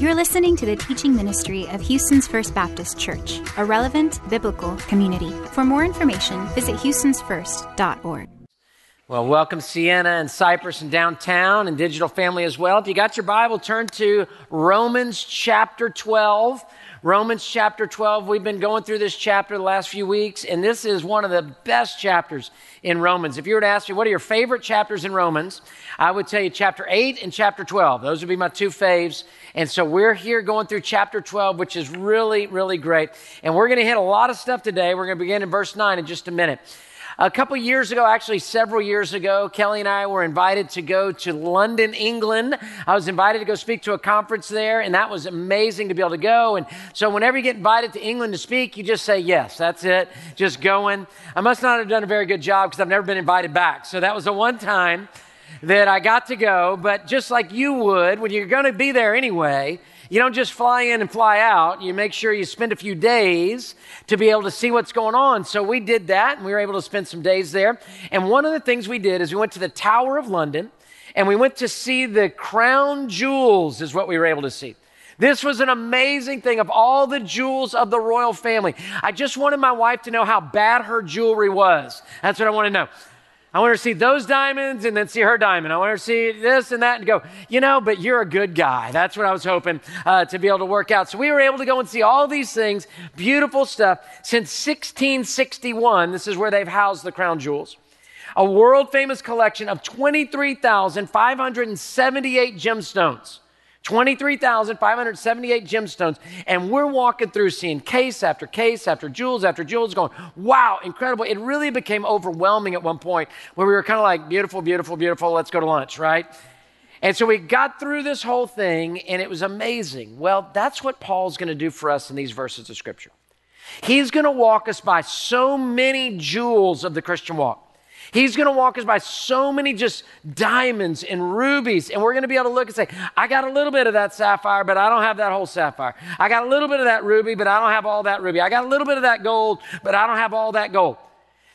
You're listening to the teaching ministry of Houston's First Baptist Church, a relevant biblical community. For more information, visit houstonsfirst.org. Well, welcome Sienna and Cypress and downtown and digital family as well. If you got your Bible, turn to Romans chapter 12. Romans chapter 12. We've been going through this chapter the last few weeks, and this is one of the best chapters in Romans. If you were to ask me, what are your favorite chapters in Romans? I would tell you chapter 8 and chapter 12. Those would be my two faves. And so we're here going through chapter 12, which is really, really great. And we're going to hit a lot of stuff today. We're going to begin in verse 9 in just a minute. A couple years ago, actually several years ago, Kelly and I were invited to go to London, England. I was invited to go speak to a conference there, and that was amazing to be able to go. And so, whenever you get invited to England to speak, you just say yes. That's it. Just going. I must not have done a very good job because I've never been invited back. So that was the one time that I got to go. But just like you would, when you're going to be there anyway, you don't just fly in and fly out. You make sure you spend a few days to be able to see what's going on. So we did that and we were able to spend some days there. And one of the things we did is we went to the Tower of London and we went to see the crown jewels, is what we were able to see. This was an amazing thing of all the jewels of the royal family. I just wanted my wife to know how bad her jewelry was. That's what I want to know. I want her to see those diamonds and then see her diamond. I want her to see this and that and go, you know, but you're a good guy. That's what I was hoping uh, to be able to work out. So we were able to go and see all these things, beautiful stuff. Since 1661, this is where they've housed the crown jewels. A world famous collection of 23,578 gemstones. 23,578 gemstones. And we're walking through seeing case after case after jewels after jewels going, wow, incredible. It really became overwhelming at one point where we were kind of like, beautiful, beautiful, beautiful, let's go to lunch, right? And so we got through this whole thing and it was amazing. Well, that's what Paul's going to do for us in these verses of Scripture. He's going to walk us by so many jewels of the Christian walk. He's going to walk us by so many just diamonds and rubies. And we're going to be able to look and say, I got a little bit of that sapphire, but I don't have that whole sapphire. I got a little bit of that ruby, but I don't have all that ruby. I got a little bit of that gold, but I don't have all that gold.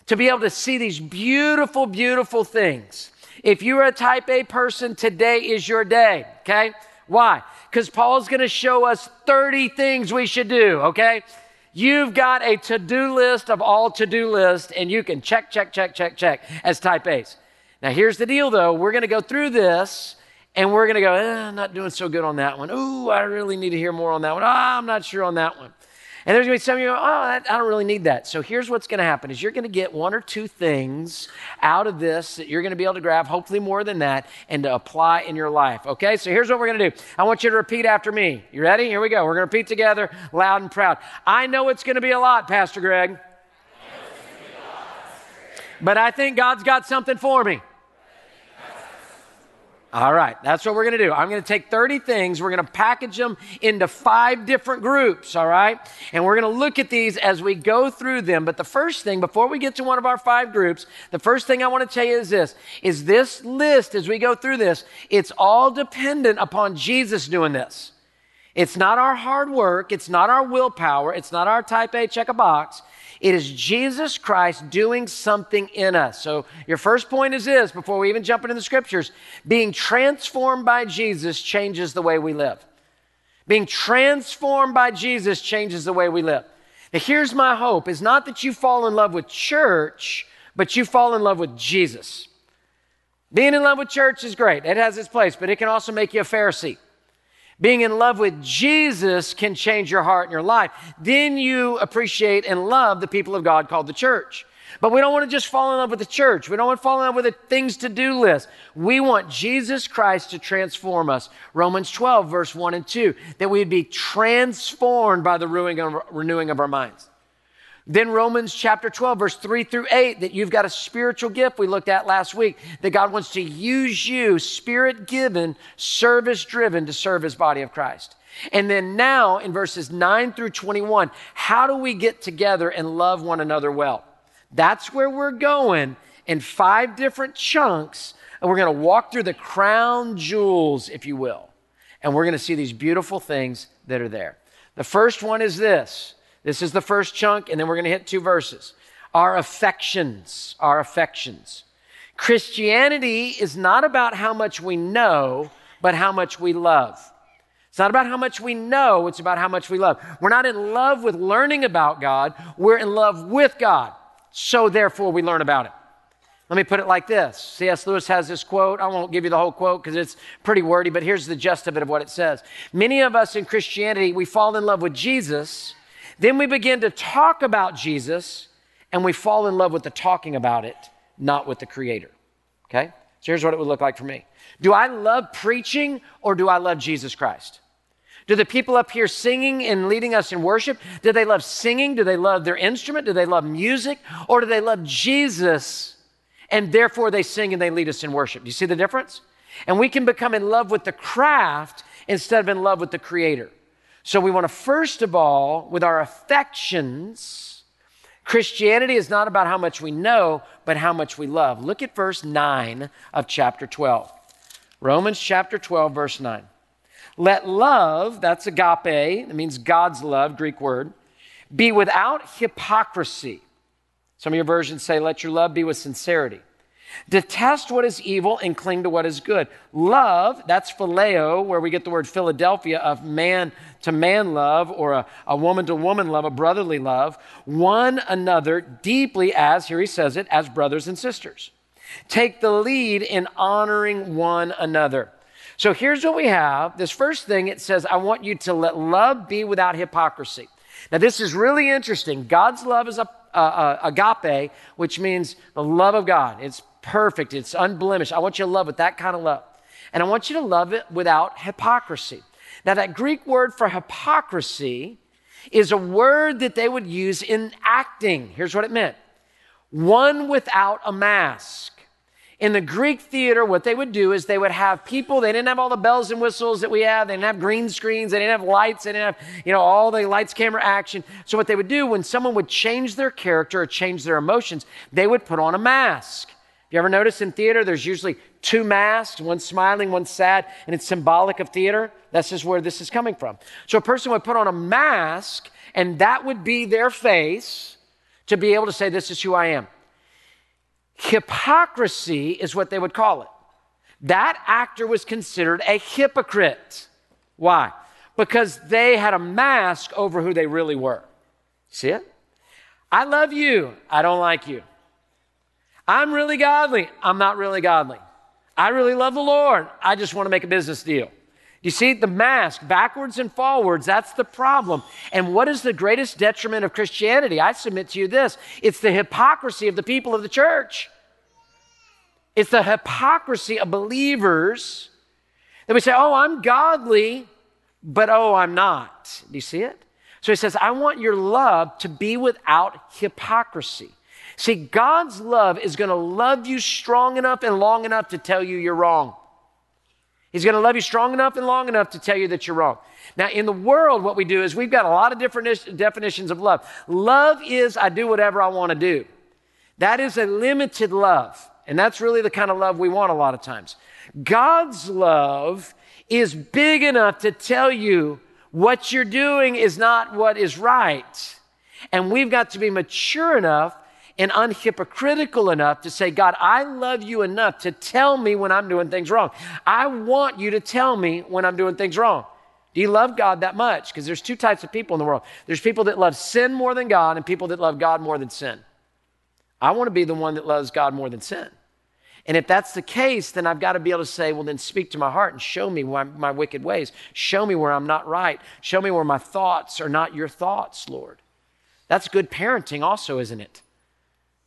To be able to see these beautiful, beautiful things. If you're a type A person, today is your day, okay? Why? Because Paul's going to show us 30 things we should do, okay? You've got a to do list of all to do lists, and you can check, check, check, check, check as type A's. Now, here's the deal though we're going to go through this and we're going to go, eh, I'm not doing so good on that one. Ooh, I really need to hear more on that one. Oh, I'm not sure on that one. And there's going to be some of you, oh, I don't really need that. So here's what's going to happen is you're going to get one or two things out of this that you're going to be able to grab, hopefully more than that, and to apply in your life. Okay? So here's what we're going to do. I want you to repeat after me. You ready? Here we go. We're going to repeat together, loud and proud. I know it's going to be a lot, Pastor Greg. But I think God's got something for me. All right, that's what we're going to do. I'm going to take 30 things, we're going to package them into five different groups, all right? And we're going to look at these as we go through them. But the first thing, before we get to one of our five groups, the first thing I want to tell you is this, is this list, as we go through this, it's all dependent upon Jesus doing this. It's not our hard work, it's not our willpower, it's not our type A check a box. It is Jesus Christ doing something in us. So, your first point is this before we even jump into the scriptures being transformed by Jesus changes the way we live. Being transformed by Jesus changes the way we live. Now, here's my hope is not that you fall in love with church, but you fall in love with Jesus. Being in love with church is great, it has its place, but it can also make you a Pharisee. Being in love with Jesus can change your heart and your life. Then you appreciate and love the people of God called the church. But we don't want to just fall in love with the church. We don't want to fall in love with a things to do list. We want Jesus Christ to transform us. Romans 12, verse 1 and 2, that we'd be transformed by the renewing of our minds. Then Romans chapter 12, verse 3 through 8, that you've got a spiritual gift we looked at last week, that God wants to use you, spirit given, service driven, to serve his body of Christ. And then now in verses 9 through 21, how do we get together and love one another well? That's where we're going in five different chunks, and we're going to walk through the crown jewels, if you will. And we're going to see these beautiful things that are there. The first one is this this is the first chunk, and then we're going to hit two verses. Our affections, our affections. Christianity is not about how much we know, but how much we love. It's not about how much we know, it's about how much we love. We're not in love with learning about God, we're in love with God. So therefore, we learn about it. Let me put it like this C.S. Lewis has this quote. I won't give you the whole quote because it's pretty wordy, but here's the gist of it of what it says. Many of us in Christianity, we fall in love with Jesus, then we begin to talk about Jesus, and we fall in love with the talking about it, not with the Creator. Okay? So here's what it would look like for me Do I love preaching or do I love Jesus Christ? Do the people up here singing and leading us in worship, do they love singing? Do they love their instrument? Do they love music? Or do they love Jesus and therefore they sing and they lead us in worship? Do you see the difference? And we can become in love with the craft instead of in love with the creator. So we want to, first of all, with our affections, Christianity is not about how much we know, but how much we love. Look at verse 9 of chapter 12. Romans chapter 12, verse 9. Let love, that's agape, that means God's love, Greek word, be without hypocrisy. Some of your versions say, let your love be with sincerity. Detest what is evil and cling to what is good. Love, that's phileo, where we get the word Philadelphia of man to man love or a, woman to woman love, a brotherly love, one another deeply as, here he says it, as brothers and sisters. Take the lead in honoring one another. So here's what we have. This first thing, it says, I want you to let love be without hypocrisy. Now, this is really interesting. God's love is a, a, a, agape, which means the love of God. It's perfect, it's unblemished. I want you to love with that kind of love. And I want you to love it without hypocrisy. Now, that Greek word for hypocrisy is a word that they would use in acting. Here's what it meant one without a mask. In the Greek theater, what they would do is they would have people, they didn't have all the bells and whistles that we have. They didn't have green screens. They didn't have lights. They didn't have, you know, all the lights, camera, action. So what they would do when someone would change their character or change their emotions, they would put on a mask. You ever notice in theater, there's usually two masks, one smiling, one sad, and it's symbolic of theater? That's just where this is coming from. So a person would put on a mask, and that would be their face to be able to say, This is who I am. Hypocrisy is what they would call it. That actor was considered a hypocrite. Why? Because they had a mask over who they really were. See it? I love you. I don't like you. I'm really godly. I'm not really godly. I really love the Lord. I just want to make a business deal. Do you see, the mask, backwards and forwards, that's the problem. And what is the greatest detriment of Christianity? I submit to you this it's the hypocrisy of the people of the church. It's the hypocrisy of believers that we say, oh, I'm godly, but oh, I'm not. Do you see it? So he says, I want your love to be without hypocrisy. See, God's love is going to love you strong enough and long enough to tell you you're wrong. He's going to love you strong enough and long enough to tell you that you're wrong. Now, in the world, what we do is we've got a lot of different definitions of love. Love is I do whatever I want to do. That is a limited love. And that's really the kind of love we want a lot of times. God's love is big enough to tell you what you're doing is not what is right. And we've got to be mature enough and unhypocritical enough to say, God, I love you enough to tell me when I'm doing things wrong. I want you to tell me when I'm doing things wrong. Do you love God that much? Because there's two types of people in the world. There's people that love sin more than God and people that love God more than sin. I want to be the one that loves God more than sin. And if that's the case, then I've got to be able to say, well, then speak to my heart and show me my, wicked ways. Show me where I'm not right. Show me where my thoughts are not your thoughts, Lord. That's good parenting, also, isn't it?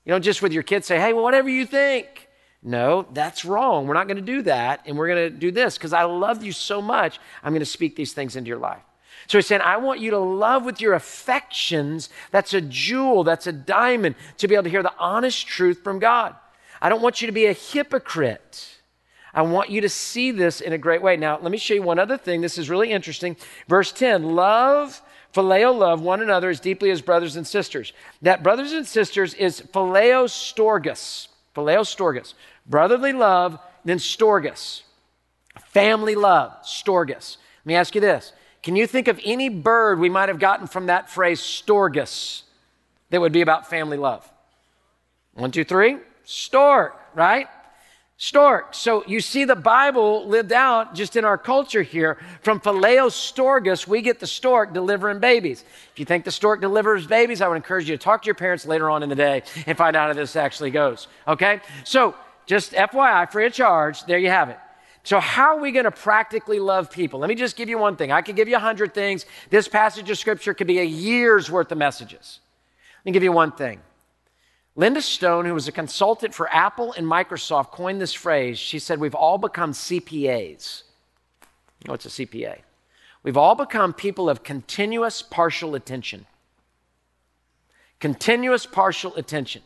You don't just with your kids say, hey, well, whatever you think. No, that's wrong. We're not going to do that. And we're going to do this because I love you so much. I'm going to speak these things into your life. So he's saying, I want you to love with your affections. That's a jewel, that's a diamond to be able to hear the honest truth from God. I don't want you to be a hypocrite. I want you to see this in a great way. Now, let me show you one other thing. This is really interesting. Verse 10 Love Phileo love one another as deeply as brothers and sisters. That brothers and sisters is phileo storgus. Phileo storgus. Brotherly love, then storgus. Family love, storgus. Let me ask you this. Can you think of any bird we might have gotten from that phrase storgus that would be about family love? One, two, three. Stork, right? Stork. So you see the Bible lived out just in our culture here. From Phileo Storgus, we get the stork delivering babies. If you think the stork delivers babies, I would encourage you to talk to your parents later on in the day and find out how this actually goes. Okay? So just FYI, free of charge, there you have it. So, how are we going to practically love people? Let me just give you one thing. I could give you a hundred things. This passage of scripture could be a year's worth of messages. Let me give you one thing. Linda Stone, who was a consultant for Apple and Microsoft, coined this phrase. She said, We've all become CPAs. You know what's a CPA? We've all become people of continuous partial attention. Continuous partial attention.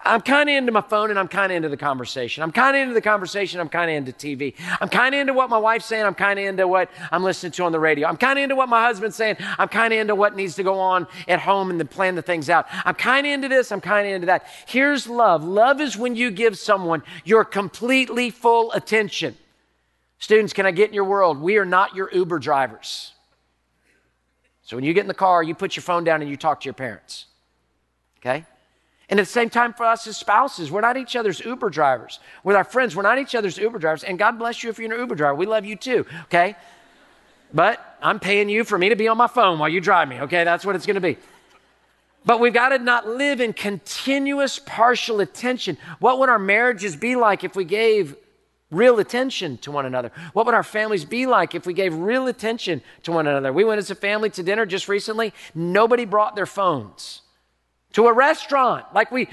I'm kind of into my phone and I'm kind of into the conversation. I'm kind of into the conversation. I'm kind of into TV. I'm kind of into what my wife's saying. I'm kind of into what I'm listening to on the radio. I'm kind of into what my husband's saying. I'm kind of into what needs to go on at home and then plan the things out. I'm kind of into this. I'm kind of into that. Here's love. Love is when you give someone your completely full attention. Students, can I get in your world? We are not your Uber drivers. So when you get in the car, you put your phone down and you talk to your parents. Okay? And at the same time, for us as spouses, we're not each other's Uber drivers. With our friends, we're not each other's Uber drivers. And God bless you if you're an Uber driver. We love you too, okay? But I'm paying you for me to be on my phone while you drive me, okay? That's what it's gonna be. But we've got to not live in continuous partial attention. What would our marriages be like if we gave real attention to one another? What would our families be like if we gave real attention to one another? We went as a family to dinner just recently. Nobody brought their phones to a restaurant. Like we,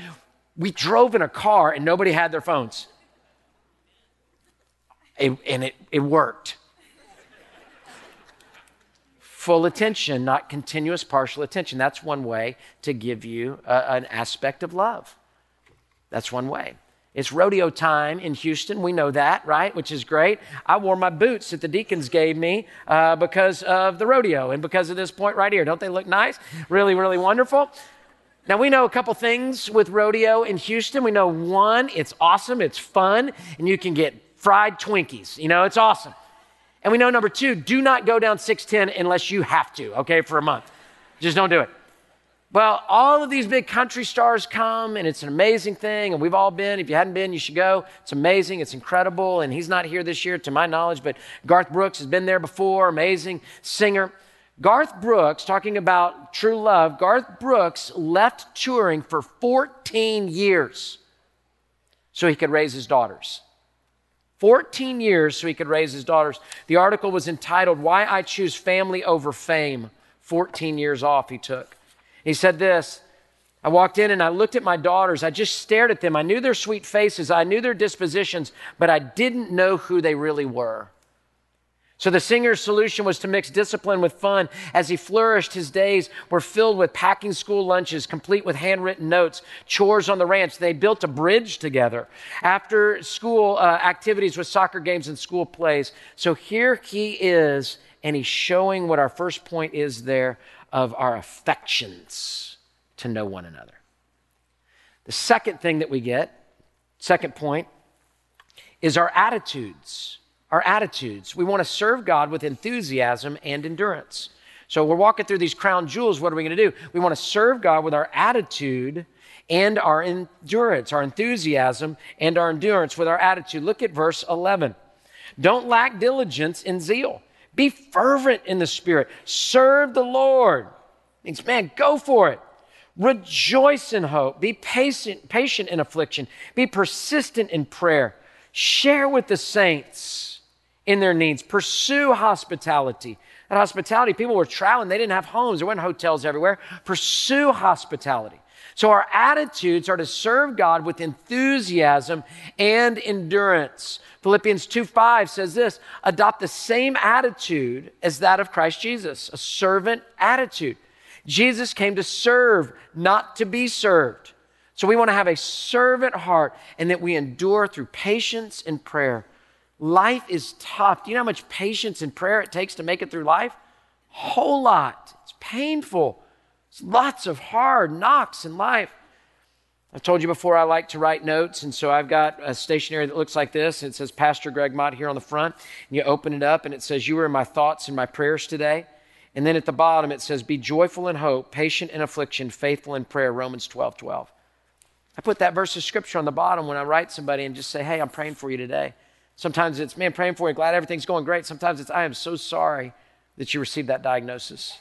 we drove in a car and nobody had their phones. It, and it, it worked. Full attention, not continuous partial attention. That's one way to give you a, an aspect of love. That's one way. It's rodeo time in Houston. We know that, right? Which is great. I wore my boots that the deacons gave me uh, because of the rodeo and because of this point right here. Don't they look nice? Really, really wonderful. Now, we know a couple things with rodeo in Houston. We know one, it's awesome, it's fun, and you can get fried Twinkies. You know, it's awesome. And we know number two, do not go down 610 unless you have to, okay, for a month. Just don't do it. Well, all of these big country stars come, and it's an amazing thing, and we've all been. If you hadn't been, you should go. It's amazing, it's incredible, and he's not here this year, to my knowledge, but Garth Brooks has been there before, amazing singer. Garth Brooks, talking about true love, Garth Brooks left touring for 14 years so he could raise his daughters. 14 years so he could raise his daughters. The article was entitled, Why I Choose Family Over Fame. 14 years off he took. He said this I walked in and I looked at my daughters. I just stared at them. I knew their sweet faces, I knew their dispositions, but I didn't know who they really were. So the singer's solution was to mix discipline with fun. As he flourished, his days were filled with packing school lunches, complete with handwritten notes, chores on the ranch. They built a bridge together. After school uh, activities with soccer games and school plays. So here he is, and he's showing what our first point is there of our affections to know one another. The second thing that we get, second point, is our attitudes our attitudes. We want to serve God with enthusiasm and endurance. So we're walking through these crown jewels. What are we going to do? We want to serve God with our attitude and our endurance, our enthusiasm and our endurance with our attitude. Look at verse 11. Don't lack diligence in zeal. Be fervent in the spirit. Serve the Lord. Means, man, go for it. Rejoice in hope. Be patient, patient in affliction. Be persistent in prayer. Share with the saints in their needs. Pursue hospitality. That hospitality, people were traveling, they didn't have homes, there weren't hotels everywhere. Pursue hospitality. So our attitudes are to serve God with enthusiasm and endurance. Philippians 2 5 says this adopt the same attitude as that of Christ Jesus, a servant attitude. Jesus came to serve, not to be served. So we want to have a servant heart and that we endure through patience and prayer. Life is tough. Do you know how much patience and prayer it takes to make it through life? Whole lot. It's painful. It's lots of hard knocks in life. I've told you before I like to write notes, and so I've got a stationery that looks like this. It says Pastor Gregg Matte here on the front. And you open it up, and it says, You are in my thoughts and my prayers today. And then at the bottom, it says, Be joyful in hope, patient in affliction, faithful in prayer, Romans 12 12. I put that verse of scripture on the bottom when I write somebody and just say, hey, I'm praying for you today. Sometimes it's, man, praying for you, glad everything's going great. Sometimes it's, I am so sorry that you received that diagnosis.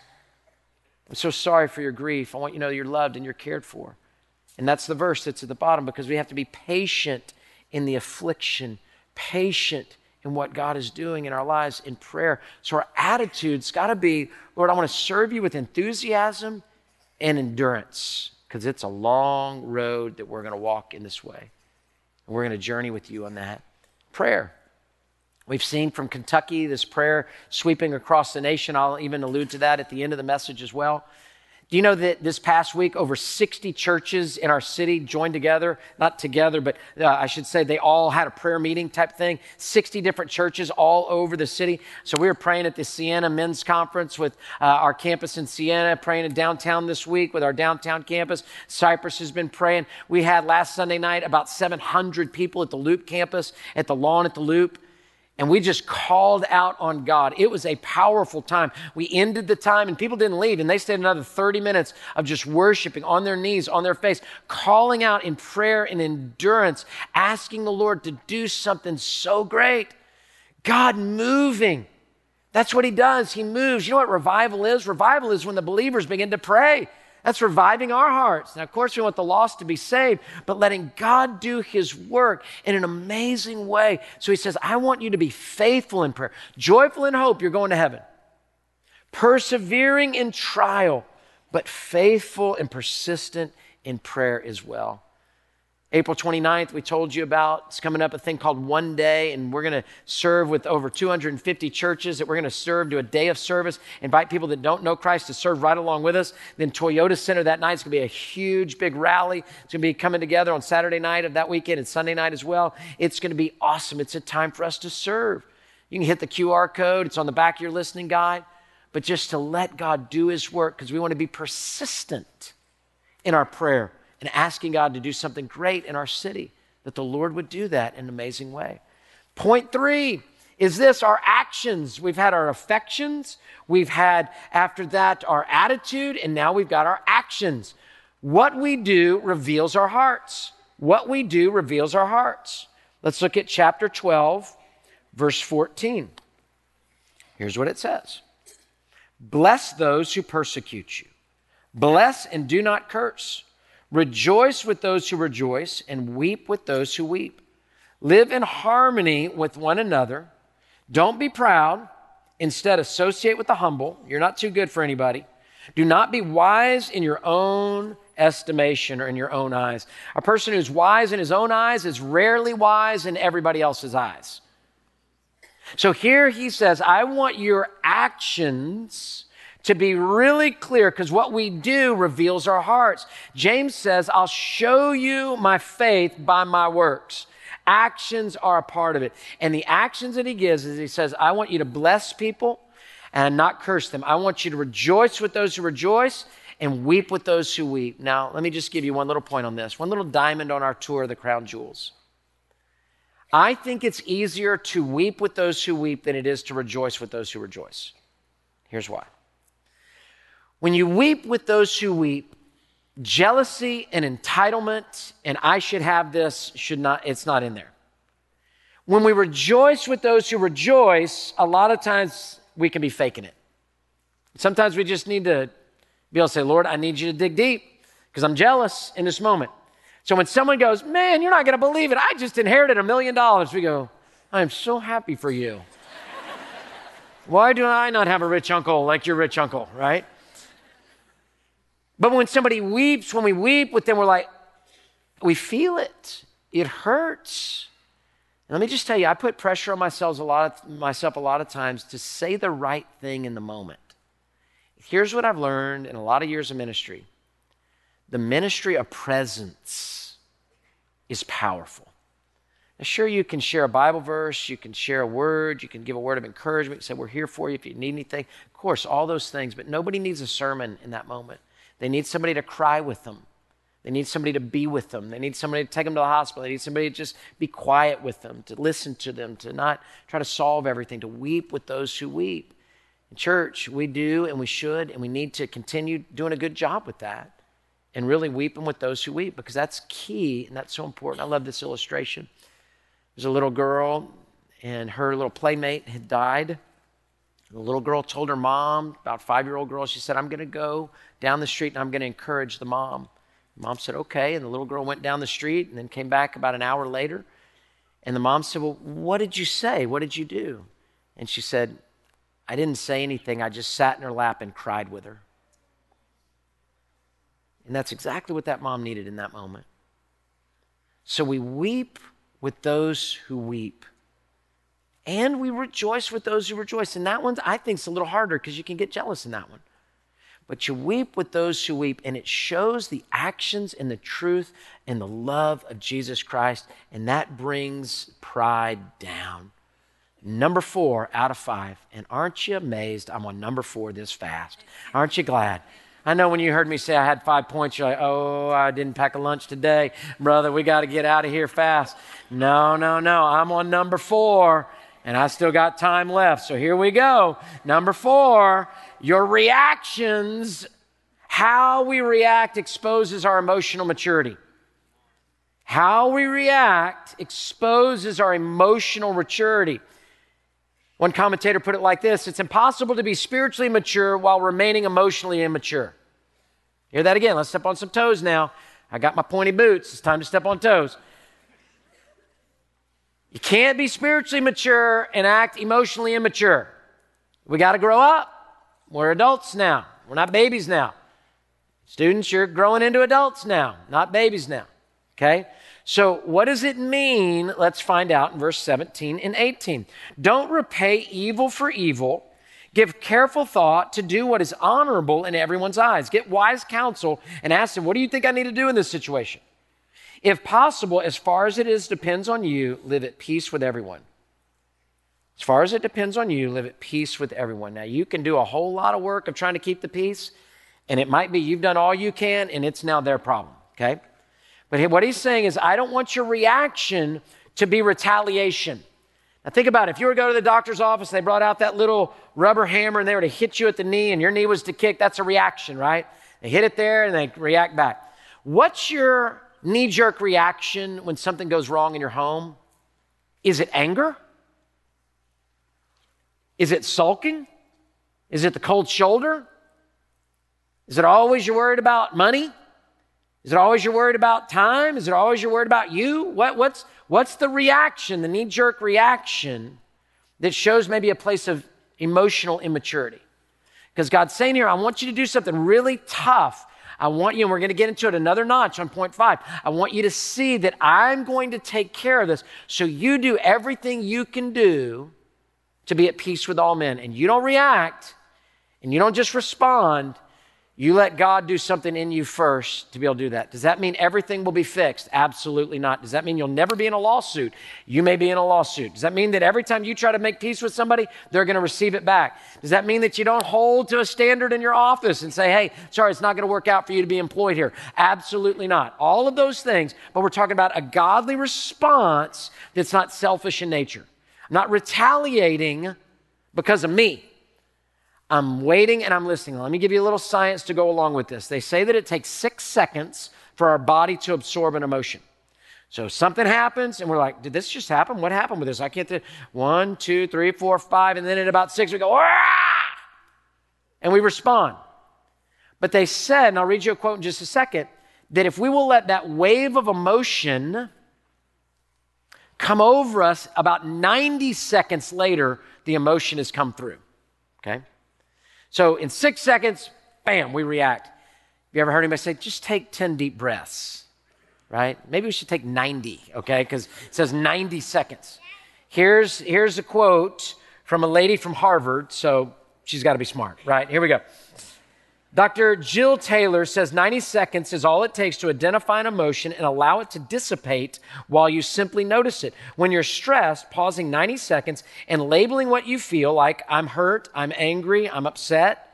I'm so sorry for your grief. I want you to know you're loved and you're cared for. And that's the verse that's at the bottom because we have to be patient in the affliction, patient in what God is doing in our lives in prayer. So our attitude's got to be, Lord, I want to serve you with enthusiasm and endurance because it's a long road that we're going to walk in this way. And we're going to journey with you on that. Prayer. We've seen from Kentucky this prayer sweeping across the nation. I'll even allude to that at the end of the message as well. Do you know that this past week, over 60 churches in our city joined together? Not together, but uh, I should say they all had a prayer meeting type thing. 60 different churches all over the city. So we were praying at the Sienna Men's Conference with uh, our campus in Sienna, praying in downtown this week with our downtown campus. Cypress has been praying. We had last Sunday night about 700 people at the Loop campus, at the lawn at the Loop and we just called out on God. It was a powerful time. We ended the time and people didn't leave and they stayed another 30 minutes of just worshiping on their knees, on their face, calling out in prayer and endurance, asking the Lord to do something so great. God moving. That's what he does. He moves. You know what revival is? Revival is when the believers begin to pray. That's reviving our hearts. Now, of course, we want the lost to be saved, but letting God do his work in an amazing way. So he says, I want you to be faithful in prayer, joyful in hope, you're going to heaven, persevering in trial, but faithful and persistent in prayer as well. April 29th, we told you about. It's coming up a thing called One Day, and we're going to serve with over 250 churches that we're going to serve do a day of service. Invite people that don't know Christ to serve right along with us. Then Toyota Center that night is going to be a huge, big rally. It's going to be coming together on Saturday night of that weekend and Sunday night as well. It's going to be awesome. It's a time for us to serve. You can hit the QR code, it's on the back of your listening guide. But just to let God do His work because we want to be persistent in our prayer and asking God to do something great in our city, that the Lord would do that in an amazing way. Point three is this our actions. We've had our affections, we've had after that our attitude, and now we've got our actions. What we do reveals our hearts. What we do reveals our hearts. Let's look at chapter 12, verse 14. Here's what it says Bless those who persecute you, bless and do not curse. Rejoice with those who rejoice and weep with those who weep. Live in harmony with one another. Don't be proud. Instead, associate with the humble. You're not too good for anybody. Do not be wise in your own estimation or in your own eyes. A person who's wise in his own eyes is rarely wise in everybody else's eyes. So here he says, I want your actions to be really clear because what we do reveals our hearts. James says, I'll show you my faith by my works. Actions are a part of it. And the actions that he gives is he says, I want you to bless people and not curse them. I want you to rejoice with those who rejoice and weep with those who weep. Now, let me just give you one little point on this, one little diamond on our tour of the crown jewels. I think it's easier to weep with those who weep than it is to rejoice with those who rejoice. Here's why. When you weep with those who weep, jealousy and entitlement and I should have this should not it's not in there. When we rejoice with those who rejoice, a lot of times we can be faking it. Sometimes we just need to be able to say, Lord, I need you to dig deep because I'm jealous in this moment. So when someone goes, Man, you're not going to believe it. I just inherited a million dollars. We go, I'm so happy for you. Why do I not have a rich uncle like your rich uncle, right? But when somebody weeps, when we weep with them, we're like, we feel it. It hurts. And let me just tell you, I put pressure on myself a lot of, myself a lot of times to say the right thing in the moment. Here's what I've learned in a lot of years of ministry the ministry of presence is powerful. Now, sure, you can share a Bible verse, you can share a word, you can give a word of encouragement, say, We're here for you if you need anything. Of course, all those things, but nobody needs a sermon in that moment. They need somebody to cry with them. They need somebody to be with them. They need somebody to take them to the hospital. They need somebody to just be quiet with them, to listen to them, to not try to solve everything, to weep with those who weep. In church, we do and we should and we need to continue doing a good job with that. and really weeping with those who weep because that's key and that's so important. I love this illustration. There's a little girl, and her little playmate had died. The little girl told her mom, about five year old girl, she said, I'm going to go down the street and I'm going to encourage the mom. Mom said, okay. And the little girl went down the street and then came back about an hour later. And the mom said, Well, what did you say? What did you do? And she said, I didn't say anything. I just sat in her lap and cried with her. And that's exactly what that mom needed in that moment. So we weep with those who weep. And we rejoice with those who rejoice. And that one, I think, is a little harder because you can get jealous in that one but you weep with those who weep, and it shows the actions and the truth and the love of Jesus Christ, and that brings pride down. Number four out of five. And aren't you amazed I'm on number four this fast? Aren't you glad? I know when you heard me say I had five points, you're like, oh, I didn't pack a lunch today. Brother, we got to get out of here fast. No, no, no. I'm on number four, and I still got time left. So here we go. Number four your reactions, how we react, exposes our emotional maturity. How we react exposes our emotional maturity. One commentator put it like this It's impossible to be spiritually mature while remaining emotionally immature. Hear that again. Let's step on some toes now. I got my pointy boots. It's time to step on toes. You can't be spiritually mature and act emotionally immature. We got to grow up. We're adults now. We're not babies now. Students, you're growing into adults now, not babies now. Okay? So, what does it mean? Let's find out in verse 17 and 18. Don't repay evil for evil. Give careful thought to do what is honorable in everyone's eyes. Get wise counsel and ask them, What do you think I need to do in this situation? If possible, as far as it is depends on you, live at peace with everyone. As far as it depends on you, live at peace with everyone. Now, you can do a whole lot of work of trying to keep the peace, and it might be you've done all you can, and it's now their problem, okay? But what he's saying is, I don't want your reaction to be retaliation. Now, think about it. If you were to go to the doctor's office, they brought out that little rubber hammer and they were to hit you at the knee, and your knee was to kick, that's a reaction, right? They hit it there and they react back. What's your knee jerk reaction when something goes wrong in your home? Is it anger? Is it sulking? Is it the cold shoulder? Is it always you're worried about money? Is it always you're worried about time? Is it always you're worried about you? What, what's, what's the reaction, the knee jerk reaction that shows maybe a place of emotional immaturity? Because God's saying here, I want you to do something really tough. I want you, and we're going to get into it another notch on point five. I want you to see that I'm going to take care of this. So you do everything you can do to be at peace with all men. And you don't react and you don't just respond. You let God do something in you first to be able to do that. Does that mean everything will be fixed? Absolutely not. Does that mean you'll never be in a lawsuit? You may be in a lawsuit. Does that mean that every time you try to make peace with somebody, they're going to receive it back? Does that mean that you don't hold to a standard in your office and say, hey, sorry, it's not going to work out for you to be employed here? Absolutely not. All of those things, but we're talking about a godly response that's not selfish in nature not retaliating because of me. I'm waiting and I'm listening. Let me give you a little science to go along with this. They say that it takes six seconds for our body to absorb an emotion. So something happens, and we're like, did this just happen? What happened with this? I can't. Th-. One, two, three, four, five, and then at about six, we go, Aah! and we respond. But they said, and I'll read you a quote in just a second, that if we will let that wave of emotion come over us about 90 seconds later, the emotion has come through. Okay? So in six seconds, bam, we react. Have you ever heard anybody say, just take 10 deep breaths? Right? Maybe we should take 90, okay? Because it says 90 seconds. Here's, here's a quote from a lady from Harvard, so she's got to be smart, right? Here we go. Dr. Jill Taylor says 90 seconds is all it takes to identify an emotion and allow it to dissipate while you simply notice it. When you're stressed, pausing 90 seconds and labeling what you feel like I'm hurt, I'm angry, I'm upset,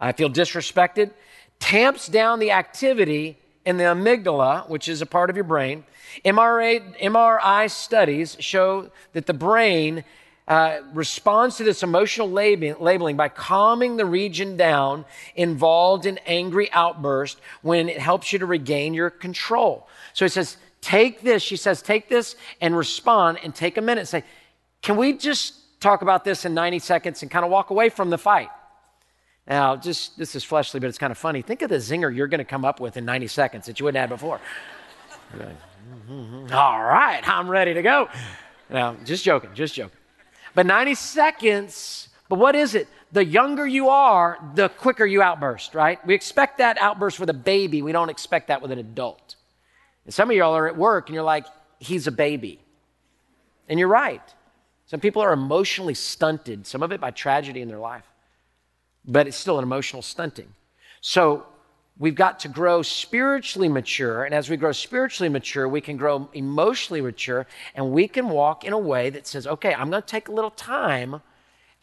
I feel disrespected, tamps down the activity in the amygdala, which is a part of your brain. MRA, MRI studies show that the brain uh, responds to this emotional lab- labeling by calming the region down involved in angry outburst when it helps you to regain your control. So he says, take this, she says, take this and respond and take a minute and say, can we just talk about this in 90 seconds and kind of walk away from the fight? Now, just this is fleshly, but it's kind of funny. Think of the zinger you're going to come up with in 90 seconds that you wouldn't have before. Like, mm-hmm. All right, I'm ready to go. Now, just joking, just joking. But 90 seconds, but what is it? The younger you are, the quicker you outburst, right? We expect that outburst with a baby. We don't expect that with an adult. And some of y'all are at work and you're like, he's a baby. And you're right. Some people are emotionally stunted, some of it by tragedy in their life, but it's still an emotional stunting. So we've got to grow spiritually mature. And as we grow spiritually mature, we can grow emotionally mature and we can walk in a way that says, okay, I'm going to take a little time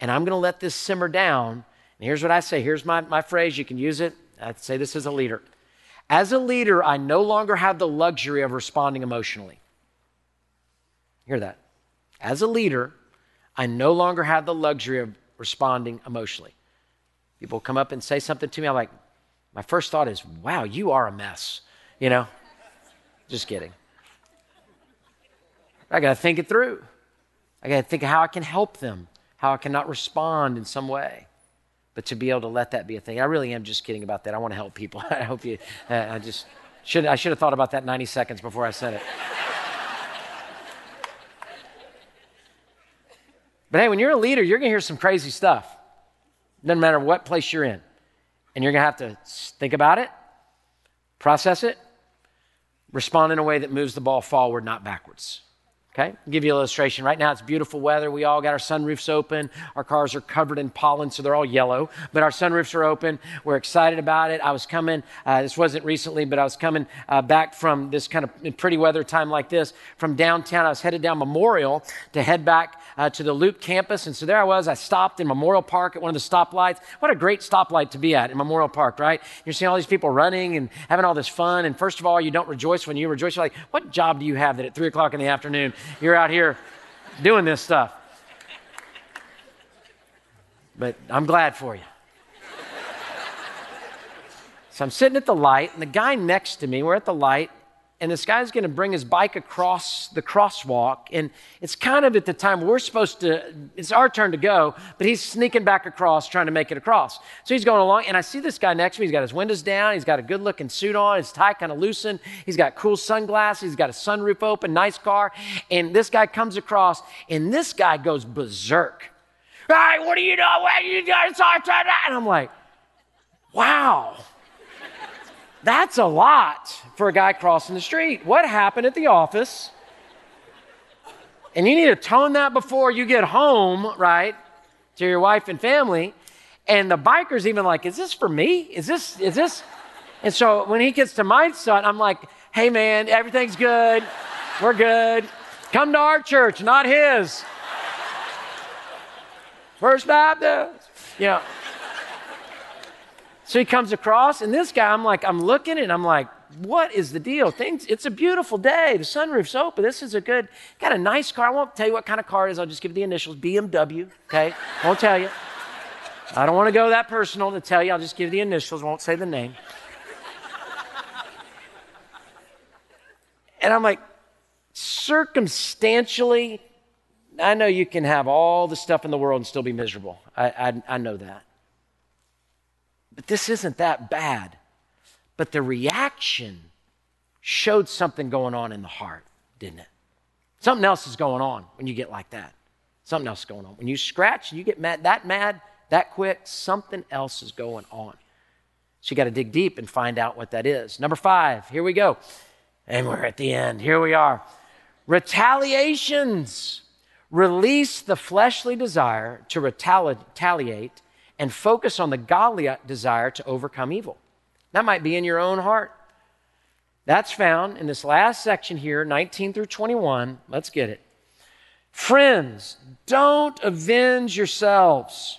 and I'm going to let this simmer down. And here's what I say here's my, my phrase. You can use it. I say this as a leader. As a leader, I no longer have the luxury of responding emotionally. Hear that? As a leader, I no longer have the luxury of responding emotionally. People come up and say something to me, I'm like, my first thought is, wow, you are a mess. You know? Just kidding. I got to think it through. I got to think of how I can help them, how I cannot respond in some way. But to be able to let that be a thing, I really am just kidding about that. I want to help people. I hope you, uh, I just should, I should have thought about that 90 seconds before I said it. But hey, when you're a leader, you're to hear some crazy stuff. Doesn't matter what place you're in. And you're going to have to think about it, process it, respond in a way that moves the ball forward, not backwards. Okay, I'll give you an illustration. Right now it's beautiful weather. We all got our sunroofs open. Our cars are covered in pollen, so they're all yellow, but our sunroofs are open. We're excited about it. I was coming, uh, this wasn't recently, but I was coming uh, back from this kind of pretty weather time like this from downtown. I was headed down Memorial to head back uh, to the Loop campus. And so there I was. I stopped in Memorial Park at one of the stoplights. What a great stoplight to be at in Memorial Park, right? You're seeing all these people running and having all this fun. And first of all, you don't rejoice when you rejoice. You're like, what job do you have that at 3 o'clock in the afternoon you're out here doing this stuff. But I'm glad for you. So I'm sitting at the light, and the guy next to me, we're at the light, and this guy's going to bring his bike across the crosswalk and it's kind of at the time we're supposed to it's our turn to go but he's sneaking back across trying to make it across. So he's going along and i see this guy next to me he's got his windows down he's got a good looking suit on his tie kind of loosened he's got cool sunglasses he's got a sunroof open nice car and this guy comes across and this guy goes berserk. Hey what are you doing? What are you doing? And i'm like wow that's a lot for a guy crossing the street. What happened at the office? And you need to tone that before you get home, right, to your wife and family. And the biker's even like, is this for me? Is this, is this? And so when he gets to my son, I'm like, hey man, everything's good. We're good. Come to our church, not his. First Baptist. You know. So he comes across, and this guy, I'm like, I'm looking and I'm like, what is the deal? Things, it's a beautiful day. The sunroof's open. This is a good, got a nice car. I won't tell you what kind of car it is. I'll just give you the initials BMW, okay? Won't tell you. I don't want to go that personal to tell you. I'll just give you the initials, won't say the name. And I'm like, circumstantially, I know you can have all the stuff in the world and still be miserable. I, I, I know that. But this isn't that bad. But the reaction showed something going on in the heart, didn't it? Something else is going on when you get like that. Something else is going on. When you scratch, and you get mad, that mad, that quick, something else is going on. So you got to dig deep and find out what that is. Number five, here we go. And we're at the end. Here we are. Retaliations. Release the fleshly desire to retaliate and focus on the godly uh, desire to overcome evil. That might be in your own heart. That's found in this last section here, 19 through 21. Let's get it. Friends, don't avenge yourselves.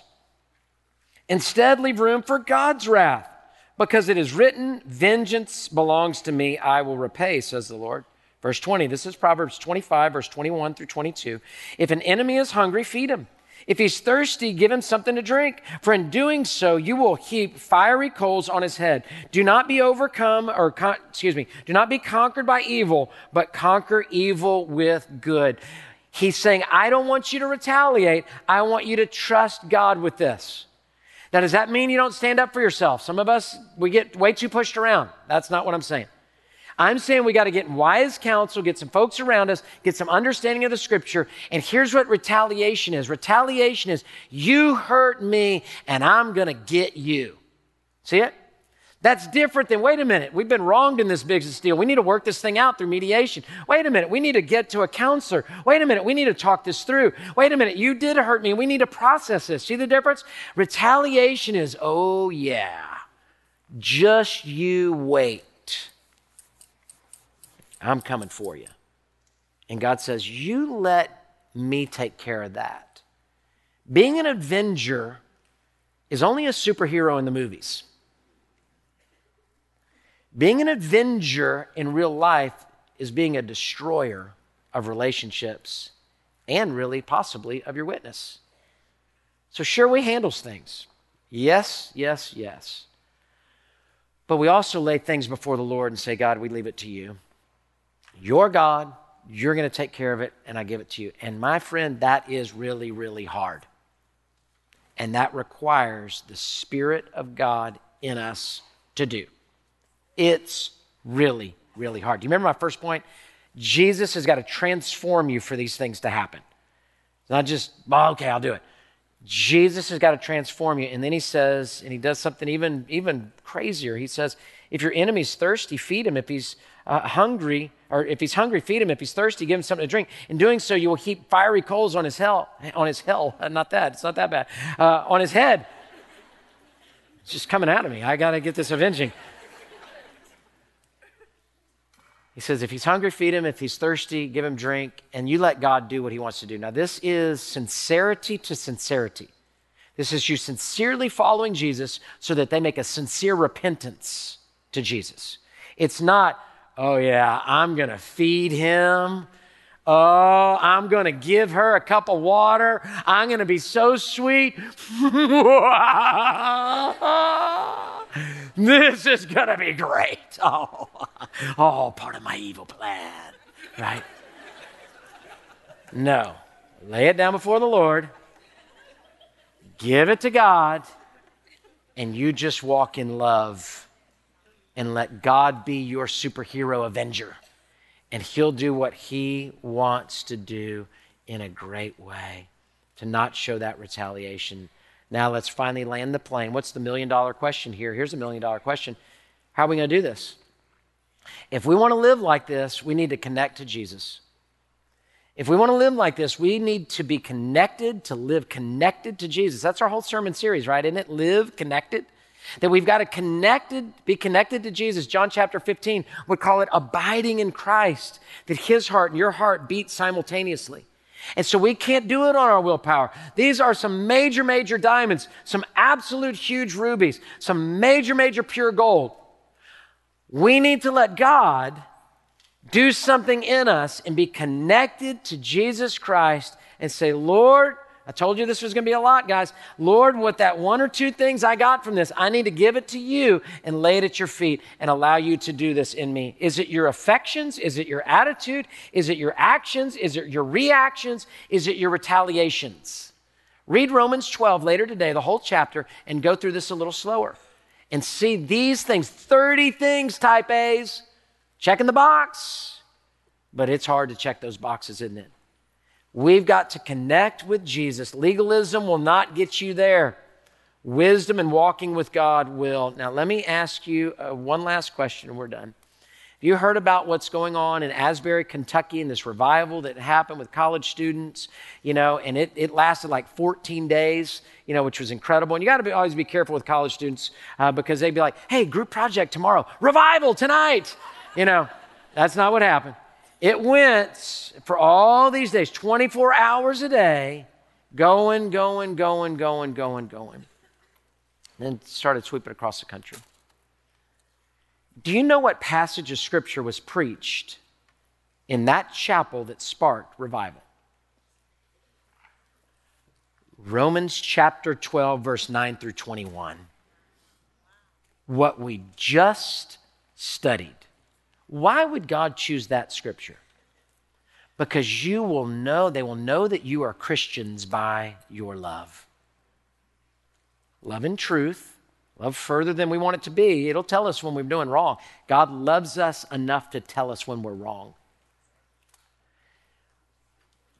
Instead, leave room for God's wrath, because it is written, Vengeance belongs to me, I will repay, says the Lord. Verse 20, this is Proverbs 25, verse 21 through 22. If an enemy is hungry, feed him. If he's thirsty, give him something to drink. For in doing so, you will heap fiery coals on his head. Do not be overcome, or con- excuse me, do not be conquered by evil, but conquer evil with good. He's saying, I don't want you to retaliate. I want you to trust God with this. Now, does that mean you don't stand up for yourself? Some of us, we get way too pushed around. That's not what I'm saying. I'm saying we got to get wise counsel, get some folks around us, get some understanding of the scripture. And here's what retaliation is retaliation is you hurt me and I'm going to get you. See it? That's different than, wait a minute, we've been wronged in this business deal. We need to work this thing out through mediation. Wait a minute, we need to get to a counselor. Wait a minute, we need to talk this through. Wait a minute, you did hurt me. We need to process this. See the difference? Retaliation is, oh yeah, just you wait. I'm coming for you. And God says, You let me take care of that. Being an avenger is only a superhero in the movies. Being an avenger in real life is being a destroyer of relationships and really possibly of your witness. So, sure, we handles things. Yes, yes, yes. But we also lay things before the Lord and say, God, we leave it to you. You're God. You're going to take care of it, and I give it to you. And my friend, that is really, really hard. And that requires the Spirit of God in us to do. It's really, really hard. Do you remember my first point? Jesus has got to transform you for these things to happen. It's not just, oh, okay, I'll do it. Jesus has got to transform you. And then he says, and he does something even, even crazier. He says, if your enemy's thirsty, feed him. If he's uh, hungry, or if he's hungry, feed him. If he's thirsty, give him something to drink. In doing so, you will heap fiery coals on his hell, on his hell. Not that, it's not that bad. Uh, on his head. It's just coming out of me. I got to get this avenging. He says, if he's hungry, feed him. If he's thirsty, give him drink. And you let God do what he wants to do. Now, this is sincerity to sincerity. This is you sincerely following Jesus so that they make a sincere repentance to Jesus. It's not, oh, yeah, I'm going to feed him. Oh, I'm going to give her a cup of water. I'm going to be so sweet. this is going to be great. Oh, oh, part of my evil plan, right? No. Lay it down before the Lord. Give it to God. And you just walk in love and let God be your superhero avenger. And He'll do what He wants to do in a great way to not show that retaliation now let's finally land the plane. What's the million dollar question here? Here's a million dollar question How are we going to do this? If we want to live like this, we need to connect to Jesus. If we want to live like this, we need to be connected, to live connected to Jesus. That's our whole sermon series, right? Isn't it? Live connected. That we've got to connected, be connected to Jesus. John chapter 15 would call it abiding in Christ, that his heart and your heart beat simultaneously. And so we can't do it on our willpower. These are some major, major diamonds, some absolute huge rubies, some major, major pure gold. We need to let God do something in us and be connected to Jesus Christ and say, Lord, I told you this was going to be a lot, guys. Lord, what that one or two things I got from this, I need to give it to you and lay it at your feet and allow you to do this in me. Is it your affections? Is it your attitude? Is it your actions? Is it your reactions? Is it your retaliations? Read Romans 12 later today, the whole chapter, and go through this a little slower and see these things 30 things, type A's, checking the box. But it's hard to check those boxes, isn't it? We've got to connect with Jesus. Legalism will not get you there. Wisdom and walking with God will. Now, let me ask you uh, one last question and we're done. Have you heard about what's going on in Asbury, Kentucky, and this revival that happened with college students? You know, and it, it lasted like 14 days, you know, which was incredible. And you got to always be careful with college students uh, because they'd be like, hey, group project tomorrow, revival tonight. You know, that's not what happened. It went for all these days, 24 hours a day, going, going, going, going, going, going. Then started sweeping across the country. Do you know what passage of scripture was preached in that chapel that sparked revival? Romans chapter 12, verse 9 through 21. What we just studied. Why would God choose that scripture? Because you will know, they will know that you are Christians by your love. Love in truth, love further than we want it to be. It'll tell us when we're doing wrong. God loves us enough to tell us when we're wrong.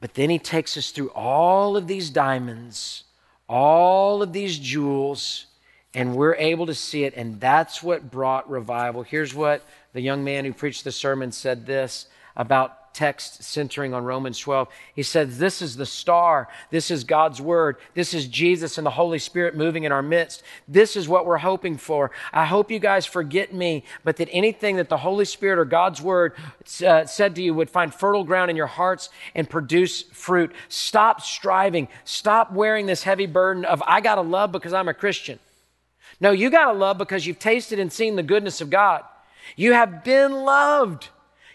But then he takes us through all of these diamonds, all of these jewels, and we're able to see it. And that's what brought revival. Here's what the young man who preached the sermon said this about text centering on Romans 12. He says, This is the star. This is God's word. This is Jesus and the Holy Spirit moving in our midst. This is what we're hoping for. I hope you guys forget me, but that anything that the Holy Spirit or God's word uh, said to you would find fertile ground in your hearts and produce fruit. Stop striving. Stop wearing this heavy burden of, I got to love because I'm a Christian. No, you got to love because you've tasted and seen the goodness of God. You have been loved.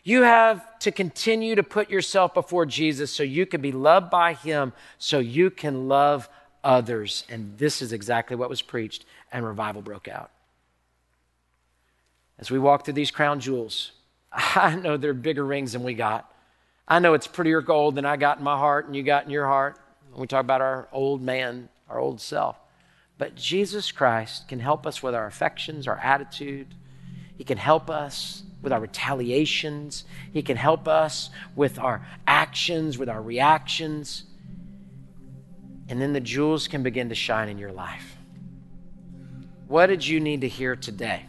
You have to continue to put yourself before Jesus so you can be loved by Him, so you can love others. And this is exactly what was preached, and revival broke out. As we walk through these crown jewels, I know they're bigger rings than we got. I know it's prettier gold than I got in my heart and you got in your heart. When we talk about our old man, our old self. But Jesus Christ can help us with our affections, our attitude. He can help us with our retaliations. He can help us with our actions, with our reactions. And then the jewels can begin to shine in your life. What did you need to hear today?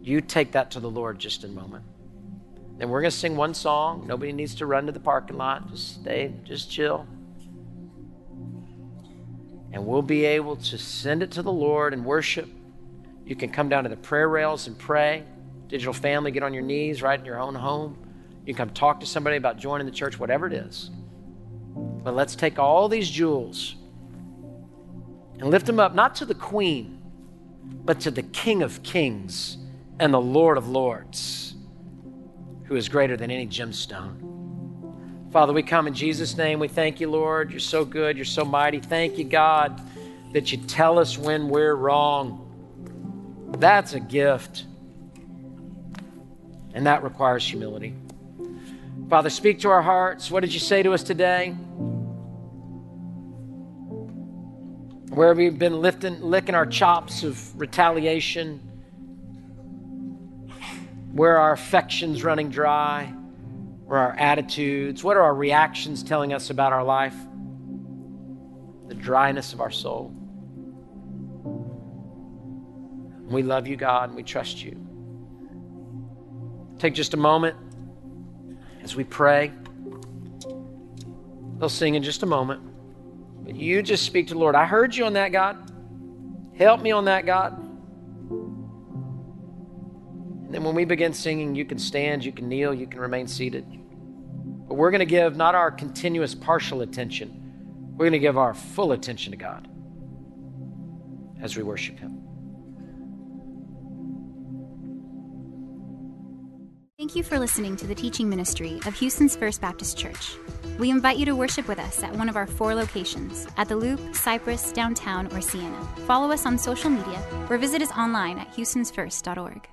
You take that to the Lord just in a moment. Then we're going to sing one song. Nobody needs to run to the parking lot. Just stay, just chill. And we'll be able to send it to the Lord and worship. You can come down to the prayer rails and pray. Digital family, get on your knees right in your own home. You can come talk to somebody about joining the church, whatever it is. But let's take all these jewels and lift them up, not to the queen, but to the King of kings and the Lord of lords, who is greater than any gemstone. Father, we come in Jesus' name. We thank you, Lord. You're so good. You're so mighty. Thank you, God, that you tell us when we're wrong. That's a gift. And that requires humility. Father, speak to our hearts. What did you say to us today? Where we've we been lifting, licking our chops of retaliation, where are our affections running dry, where our attitudes, what are our reactions telling us about our life? The dryness of our soul. We love you, God, and we trust you. Take just a moment as we pray. They'll sing in just a moment. But you just speak to the Lord. I heard you on that, God. Help me on that, God. And then when we begin singing, you can stand, you can kneel, you can remain seated. But we're going to give not our continuous partial attention, we're going to give our full attention to God as we worship Him. Thank you for listening to the teaching ministry of Houston's First Baptist Church. We invite you to worship with us at one of our four locations at the Loop, Cypress, downtown, or Sienna. Follow us on social media or visit us online at houstonsfirst.org.